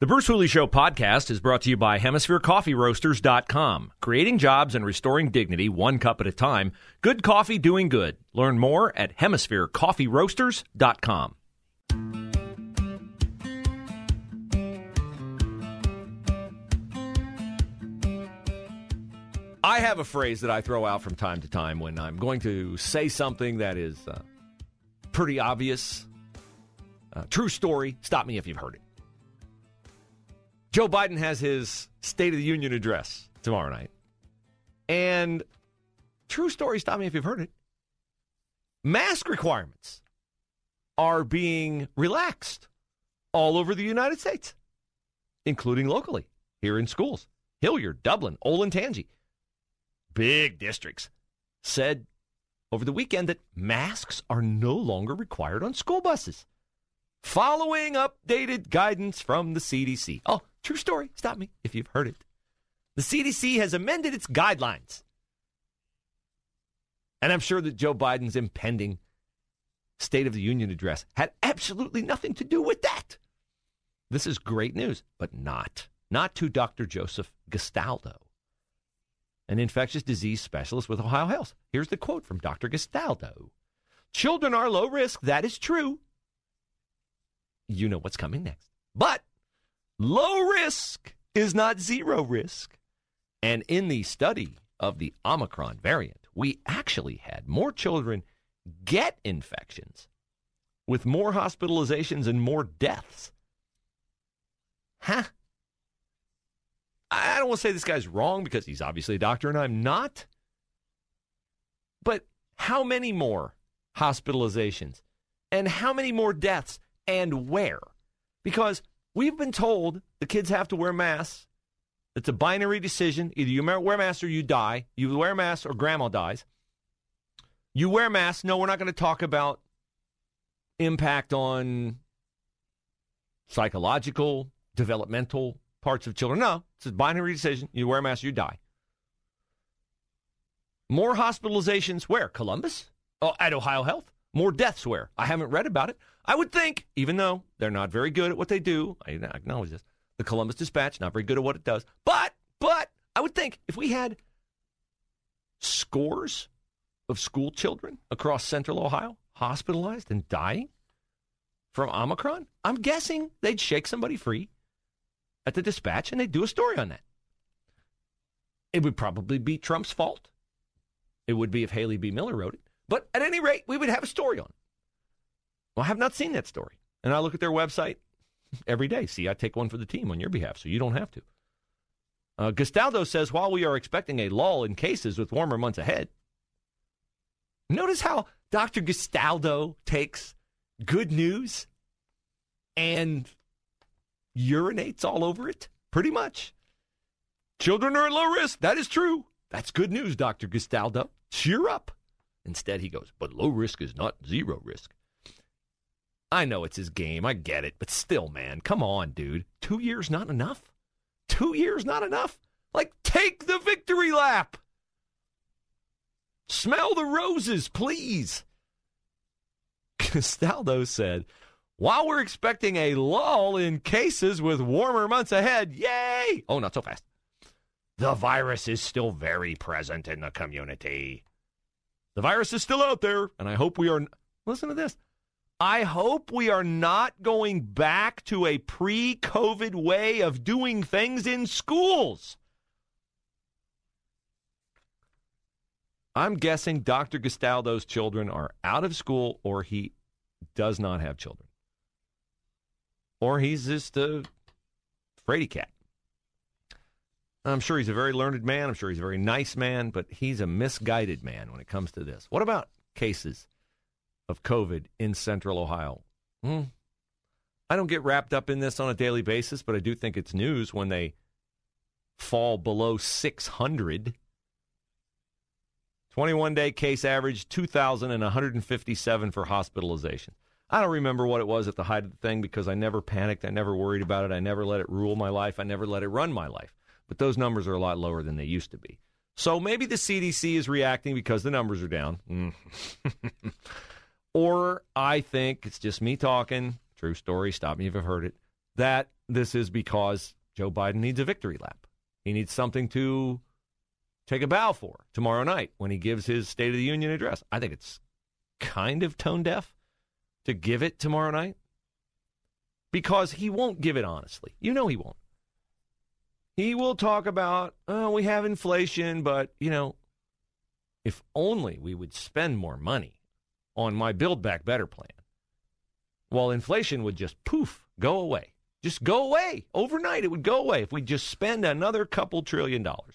The Bruce Hooley Show podcast is brought to you by HemisphereCoffeeRoasters.com. Creating jobs and restoring dignity one cup at a time. Good coffee doing good. Learn more at HemisphereCoffeeRoasters.com. I have a phrase that I throw out from time to time when I'm going to say something that is uh, pretty obvious. Uh, true story. Stop me if you've heard it. Joe Biden has his State of the Union address tomorrow night. And true story, stop me if you've heard it. Mask requirements are being relaxed all over the United States, including locally, here in schools. Hilliard, Dublin, Olentangy, big districts, said over the weekend that masks are no longer required on school buses, following updated guidance from the CDC. Oh, true story. Stop me if you've heard it. The CDC has amended its guidelines. And I'm sure that Joe Biden's impending State of the Union address had absolutely nothing to do with that. This is great news, but not. Not to Dr. Joseph Gastaldo, an infectious disease specialist with Ohio Health. Here's the quote from Dr. Gastaldo Children are low risk. That is true. You know what's coming next. But low risk is not zero risk. And in the study of the Omicron variant, we actually had more children get infections with more hospitalizations and more deaths. Huh? I don't want to say this guy's wrong because he's obviously a doctor and I'm not. But how many more hospitalizations and how many more deaths and where? Because we've been told the kids have to wear masks. It's a binary decision. Either you wear masks or you die. You wear masks or grandma dies. You wear masks. No, we're not going to talk about impact on psychological, developmental parts of children. No, it's a binary decision. You wear a mask, you die. More hospitalizations where? Columbus? Oh, at Ohio Health. More deaths where? I haven't read about it. I would think, even though they're not very good at what they do, I acknowledge this. The Columbus Dispatch, not very good at what it does. But, but, I would think if we had scores of school children across central Ohio hospitalized and dying from Omicron, I'm guessing they'd shake somebody free at the dispatch and they'd do a story on that. It would probably be Trump's fault. It would be if Haley BeMiller wrote it. But at any rate, we would have a story on it. Well, I have not seen that story. And I look at their website every day. See, I take one for the team on your behalf, so you don't have to. Uh, Gastaldo says while we are expecting a lull in cases with warmer months ahead, notice how Dr. Gastaldo takes good news and urinates all over it, pretty much. Children are at low risk. That is true. That's good news, Dr. Gastaldo. Cheer up. Instead, he goes, but low risk is not zero risk. I know it's his game. I get it. But still, man, come on, dude. Two years not enough? Two years not enough? Like, take the victory lap. Smell the roses, please. Gastaldo said, while we're expecting a lull in cases with warmer months ahead, yay! Oh, not so fast. The virus is still very present in the community. The virus is still out there, and I hope we are. Listen to this. I hope we are not going back to a pre COVID way of doing things in schools. I'm guessing Dr. Gastaldo's children are out of school or he does not have children. Or he's just a fraidy cat. I'm sure he's a very learned man. I'm sure he's a very nice man, but he's a misguided man when it comes to this. What about cases of COVID in central Ohio? Hmm. I don't get wrapped up in this on a daily basis, but I do think it's news when they fall below 600. 21 day case average, 2,157 for hospitalization. I don't remember what it was at the height of the thing because I never panicked. I never worried about it. I never let it rule my life. I never let it run my life. But those numbers are a lot lower than they used to be. So maybe the CDC is reacting because the numbers are down. Or I think it's just me talking. True story. Stop me if you've heard it. That this is because Joe Biden needs a victory lap. He needs something to take a bow for tomorrow night when he gives his State of the Union address. I think it's kind of tone deaf to give it tomorrow night because he won't give it honestly. You know he won't. He will talk about, oh, we have inflation, but, you know, if only we would spend more money on my Build Back Better plan, well, inflation would just poof, go away. Just go away. Overnight, it would go away if we just spend another couple trillion dollars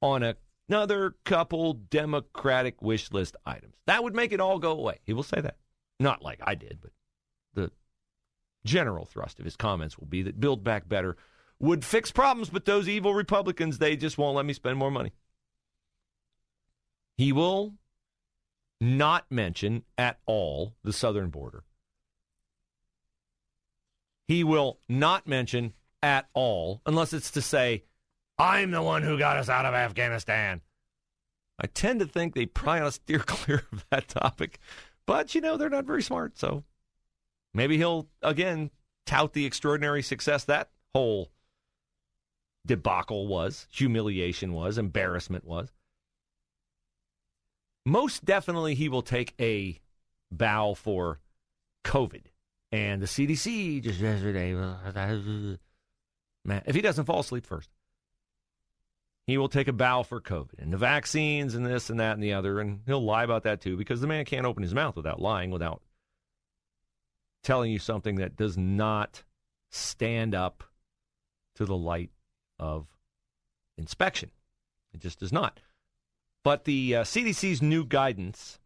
on a, another couple Democratic wish list items. That would make it all go away. He will say that. Not like I did, but the general thrust of his comments will be that Build Back Better would fix problems, but those evil Republicans, they just won't let me spend more money. He will not mention at all the southern border. He will not mention at all, unless it's to say, I'm the one who got us out of Afghanistan. I tend to think they probably ought to steer clear of that topic, but you know, they're not very smart. So maybe he'll, again, tout the extraordinary success that whole debacle was, humiliation was, embarrassment was. Most definitely, he will take a bow for COVID. And the CDC just yesterday, man, if he doesn't fall asleep first, he will take a bow for COVID and the vaccines and this and that and the other. And he'll lie about that too because the man can't open his mouth without lying, without telling you something that does not stand up to the light of inspection. It just does not. But the uh, CDC's new guidance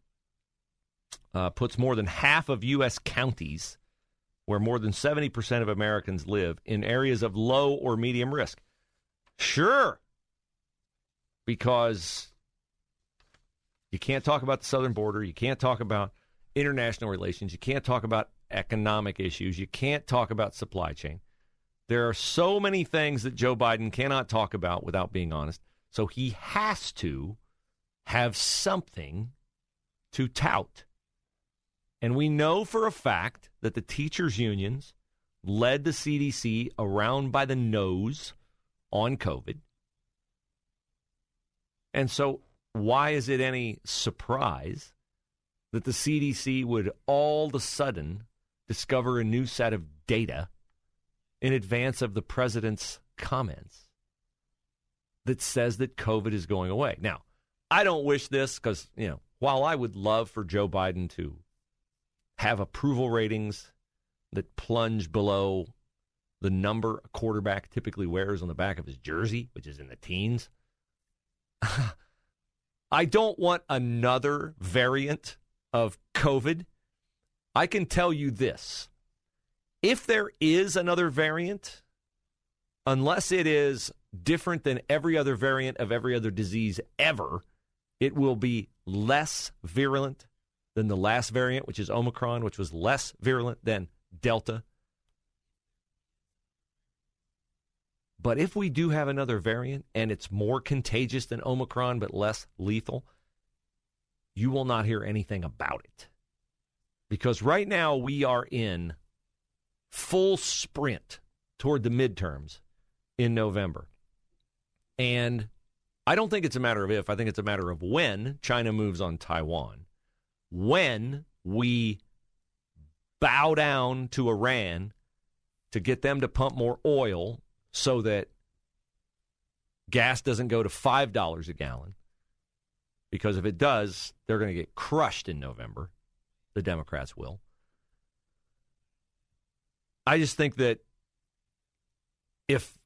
uh, puts more than half of U.S. counties where more than 70% of Americans live in areas of low or medium risk. Sure, because you can't talk about the southern border, you can't talk about international relations, you can't talk about economic issues, you can't talk about supply chain. There are so many things that Joe Biden cannot talk about without being honest. So he has to have something to tout. And we know for a fact that the teachers' unions led the CDC around by the nose on COVID. And so, why is it any surprise that the CDC would all of a sudden discover a new set of data in advance of the president's comments that says that COVID is going away? Now, I don't wish this because, you know, while I would love for Joe Biden to have approval ratings that plunge below the number a quarterback typically wears on the back of his jersey, which is in the teens. I don't want another variant of COVID. I can tell you this if there is another variant, unless it is different than every other variant of every other disease ever, it will be less virulent than the last variant, which is Omicron, which was less virulent than Delta. But if we do have another variant and it's more contagious than Omicron but less lethal, you will not hear anything about it. Because right now we are in full sprint toward the midterms in November. And I don't think it's a matter of if, I think it's a matter of when China moves on Taiwan when we bow down to Iran to get them to pump more oil so that gas doesn't go to $5 a gallon. Because if it does, they're going to get crushed in November. The Democrats will. I just think that if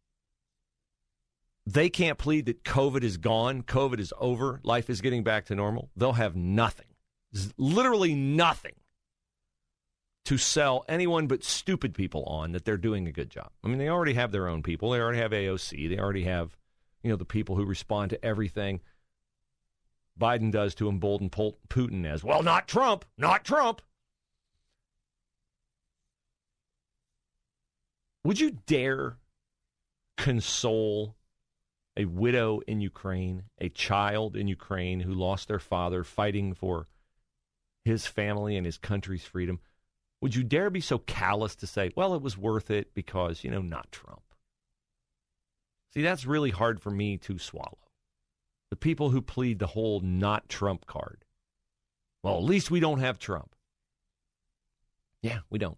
they can't plead that COVID is gone, COVID is over, life is getting back to normal, they'll have nothing literally nothing to sell anyone but stupid people on that they're doing a good job. I mean, they already have their own people. They already have AOC. They already have, you know, the people who respond to everything Biden does to embolden Putin as, well, not Trump, not Trump. Would you dare console a widow in Ukraine, a child in Ukraine who lost their father fighting for his family and his country's freedom? Would you dare be so callous to say, well, it was worth it because, you know, not Trump? See, that's really hard for me to swallow. The people who plead the whole not Trump card. Well, at least we don't have Trump. Yeah, we don't.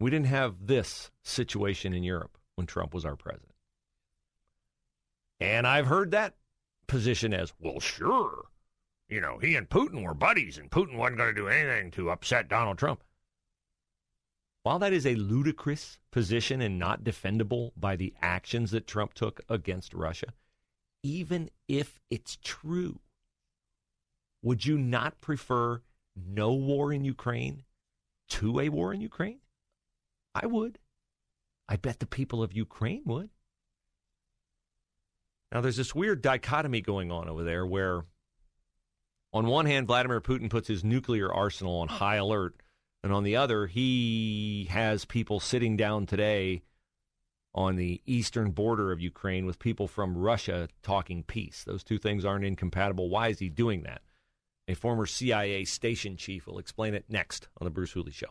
We didn't have this situation in Europe when Trump was our president. And I've heard that position as, well, sure. You know, he and Putin were buddies, and Putin wasn't going to do anything to upset Donald Trump. While that is a ludicrous position and not defendable by the actions that Trump took against Russia, even if it's true, would you not prefer no war in Ukraine to a war in Ukraine? I would. I bet the people of Ukraine would. Now, there's this weird dichotomy going on over there where, on one hand, Vladimir Putin puts his nuclear arsenal on high alert, and on the other, he has people sitting down today on the eastern border of Ukraine with people from Russia talking peace. Those two things aren't incompatible. Why is he doing that? A former CIA station chief will explain it next on The Bruce Hooley Show.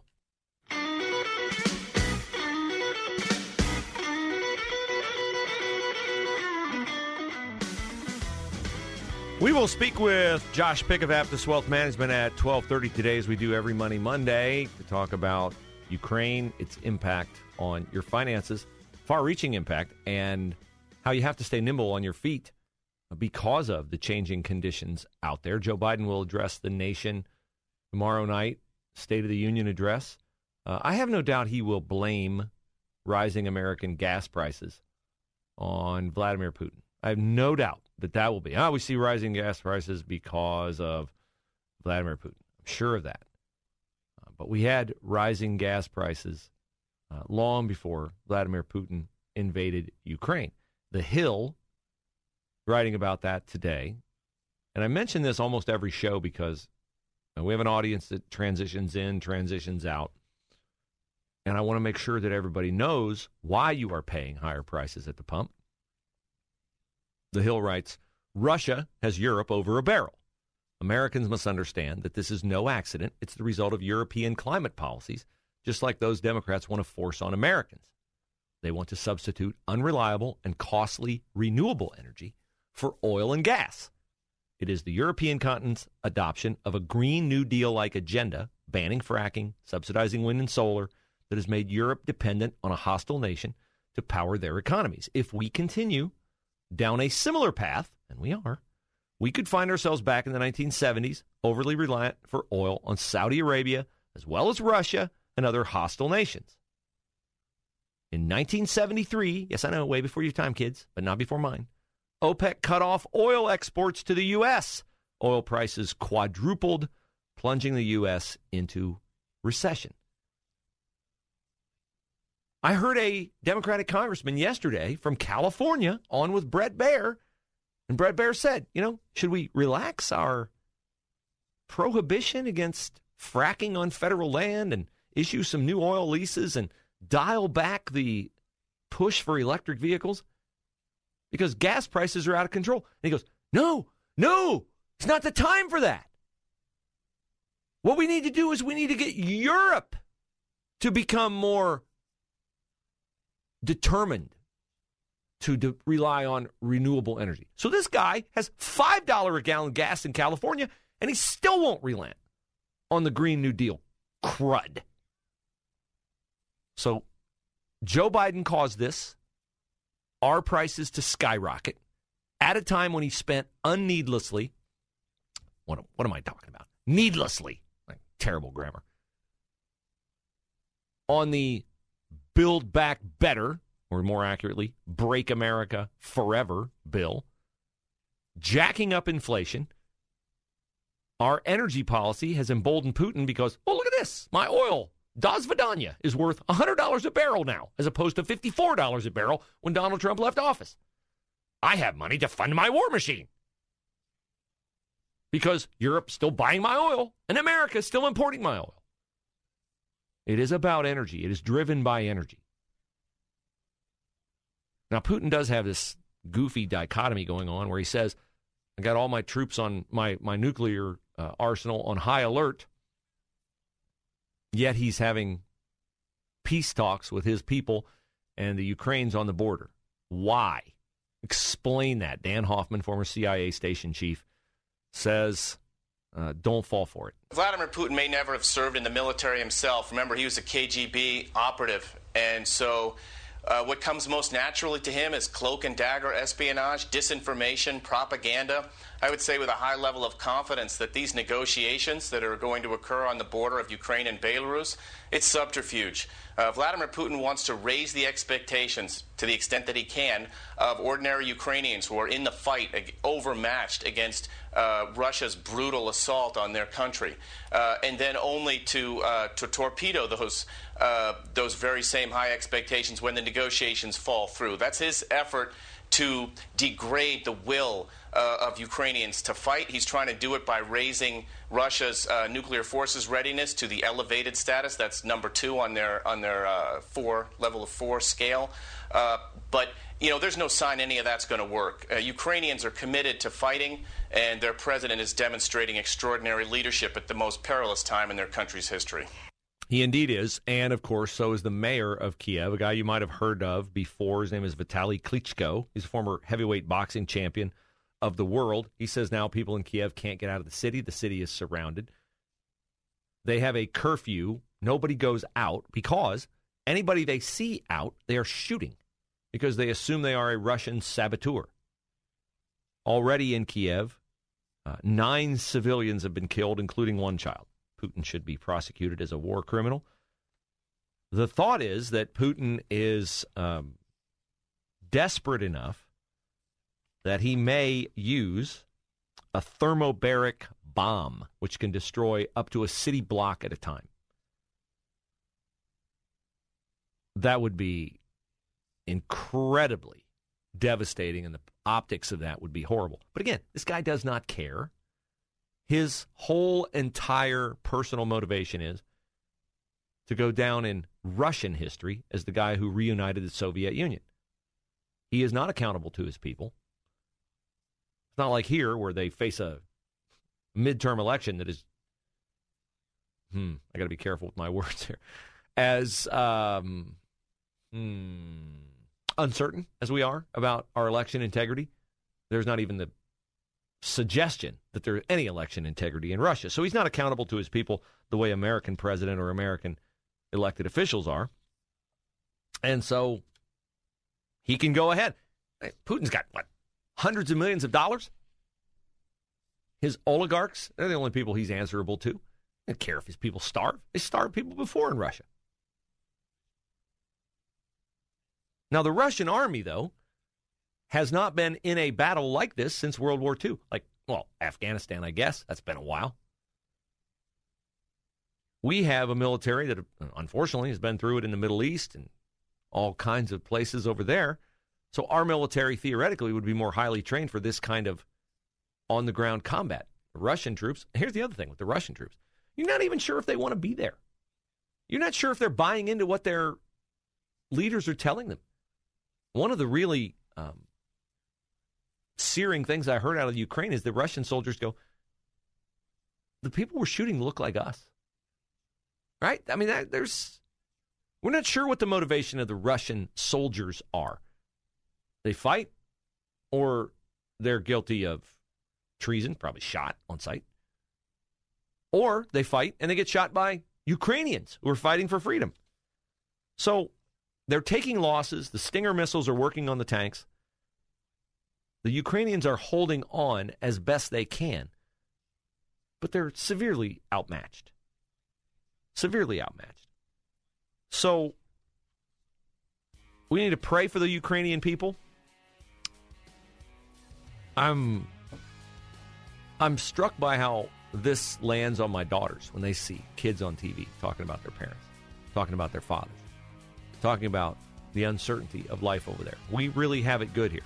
We will speak with Josh Pick of Aptus Wealth Management at 12:30 today, as we do every Money Monday, to talk about Ukraine, its impact on your finances, far-reaching impact, and how you have to stay nimble on your feet because of the changing conditions out there. Joe Biden will address the nation tomorrow night, State of the Union address. Uh, I have no doubt he will blame rising American gas prices on Vladimir Putin. I have no doubt that that will be. Ah, we see rising gas prices because of Vladimir Putin. I'm sure of that. Uh, but we had rising gas prices uh, long before Vladimir Putin invaded Ukraine. The Hill, writing about that today, and I mention this almost every show because we have an audience that transitions in, transitions out. And I want to make sure that everybody knows why you are paying higher prices at the pump. The Hill writes Russia has Europe over a barrel. Americans must understand that this is no accident. It's the result of European climate policies, just like those Democrats want to force on Americans. They want to substitute unreliable and costly renewable energy for oil and gas. It is the European continent's adoption of a Green New Deal like agenda, banning fracking, subsidizing wind and solar, that has made Europe dependent on a hostile nation to power their economies. If we continue down a similar path, and we are, we could find ourselves back in the 1970s, overly reliant for oil on Saudi Arabia, as well as Russia and other hostile nations. In 1973, yes, I know, way before your time, kids, but not before mine, OPEC cut off oil exports to the U.S. Oil prices quadrupled, plunging the U.S. into recession. I heard a Democratic congressman yesterday from California on with Bret Baier, and Bret Baier said, you know, should we relax our prohibition against fracking on federal land and issue some new oil leases and dial back the push for electric vehicles? Because gas prices are out of control. And he goes, no, no, it's not the time for that. What we need to do is we need to get Europe to become more determined to de- rely on renewable energy. So this guy has $5 a gallon gas in California, and he still won't relent on the Green New Deal. Crud. So Joe Biden caused this, our prices to skyrocket at a time when he spent unneedlessly. What, what am I talking about? Needlessly. Like, terrible grammar. On the Build Back Better, or more accurately, Break America Forever bill, jacking up inflation, Our energy policy has emboldened Putin because, oh, look at this. My oil, Das Vidanya, is worth $100 a barrel now, as opposed to $54 a barrel when Donald Trump left office. I have money to fund my war machine. Because Europe's still buying my oil and America's still importing my oil. It is about energy, it is driven by energy. Now, Putin does have this goofy dichotomy going on where he says, I got all my troops on my, my nuclear uh, arsenal on high alert, yet he's having peace talks with his people and the Ukraine's on the border. Why? Explain that. Dan Hoffman, former CIA station chief, says uh, don't fall for it. Vladimir Putin may never have served in the military himself. Remember, he was a KGB operative. And so uh, what comes most naturally to him is cloak and dagger espionage, disinformation, propaganda. I would say with a high level of confidence that these negotiations that are going to occur on the border of Ukraine and Belarus, it's subterfuge. Uh, Vladimir Putin wants to raise the expectations to the extent that he can of ordinary Ukrainians who are in the fight, overmatched against uh, Russia's brutal assault on their country, uh, and then only to uh, to torpedo those uh, those very same high expectations when the negotiations fall through. That's his effort to degrade the will uh, of Ukrainians to fight. He's trying to do it by raising Russia's uh, nuclear forces readiness to the elevated status. That's number two on their on their uh, four level of four scale. Uh, but you know, there's no sign any of that's going to work. Uh, Ukrainians are committed to fighting, and their president is demonstrating extraordinary leadership at the most perilous time in their country's history. He indeed is. And of course, so is the mayor of Kiev, a guy you might have heard of before. His name is Vitaly Klitschko. He's a former heavyweight boxing champion of the world. He says now people in Kiev can't get out of the city. The city is surrounded. They have a curfew. Nobody goes out because anybody they see out, they are shooting because they assume they are a Russian saboteur. Already in Kiev, uh, nine civilians have been killed, including one child. Putin should be prosecuted as a war criminal. The thought is that Putin is um, desperate enough that he may use a thermobaric bomb, which can destroy up to a city block at a time. That would be incredibly devastating, and the optics of that would be horrible. But again, this guy does not care. His whole entire personal motivation is to go down in Russian history as the guy who reunited the Soviet Union. He is not accountable to his people. It's not like here where they face a midterm election that is, hmm, I got to be careful with my words here, as um, hmm, uncertain as we are about our election integrity. There's not even the suggestion that there's any election integrity in Russia. So he's not accountable to his people the way American president or American elected officials are. And so he can go ahead. Putin's got what? Hundreds of millions of dollars? His oligarchs, they're the only people he's answerable to. They don't care if his people starve. They starved people before in Russia. Now, the Russian army, though, has not been in a battle like this since World War II. Like, well, Afghanistan, I guess. That's been a while. We have a military that, unfortunately, has been through it in the Middle East and all kinds of places over there. So our military theoretically would be more highly trained for this kind of on the ground combat. Russian troops, here's the other thing with the Russian troops you're not even sure if they want to be there. You're not sure if they're buying into what their leaders are telling them. One of the really um, searing things I heard out of Ukraine is the Russian soldiers go, the people we're shooting look like us. Right? I mean, that, there's, we're not sure what the motivation of the Russian soldiers are. They fight or they're guilty of treason, probably shot on sight. Or they fight and they get shot by Ukrainians who are fighting for freedom. So they're taking losses. The Stinger missiles are working on the tanks. The Ukrainians are holding on as best they can, but they're severely outmatched. Severely outmatched. So we need to pray for the Ukrainian people. I'm I'm struck by how this lands on my daughters when they see kids on TV talking about their parents, talking about their fathers, talking about the uncertainty of life over there. We really have it good here.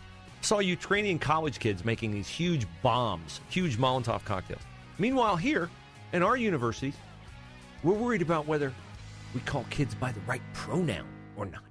Saw Ukrainian college kids making these huge bombs, huge Molotov cocktails. Meanwhile, here in our universities, we're worried about whether we call kids by the right pronoun or not.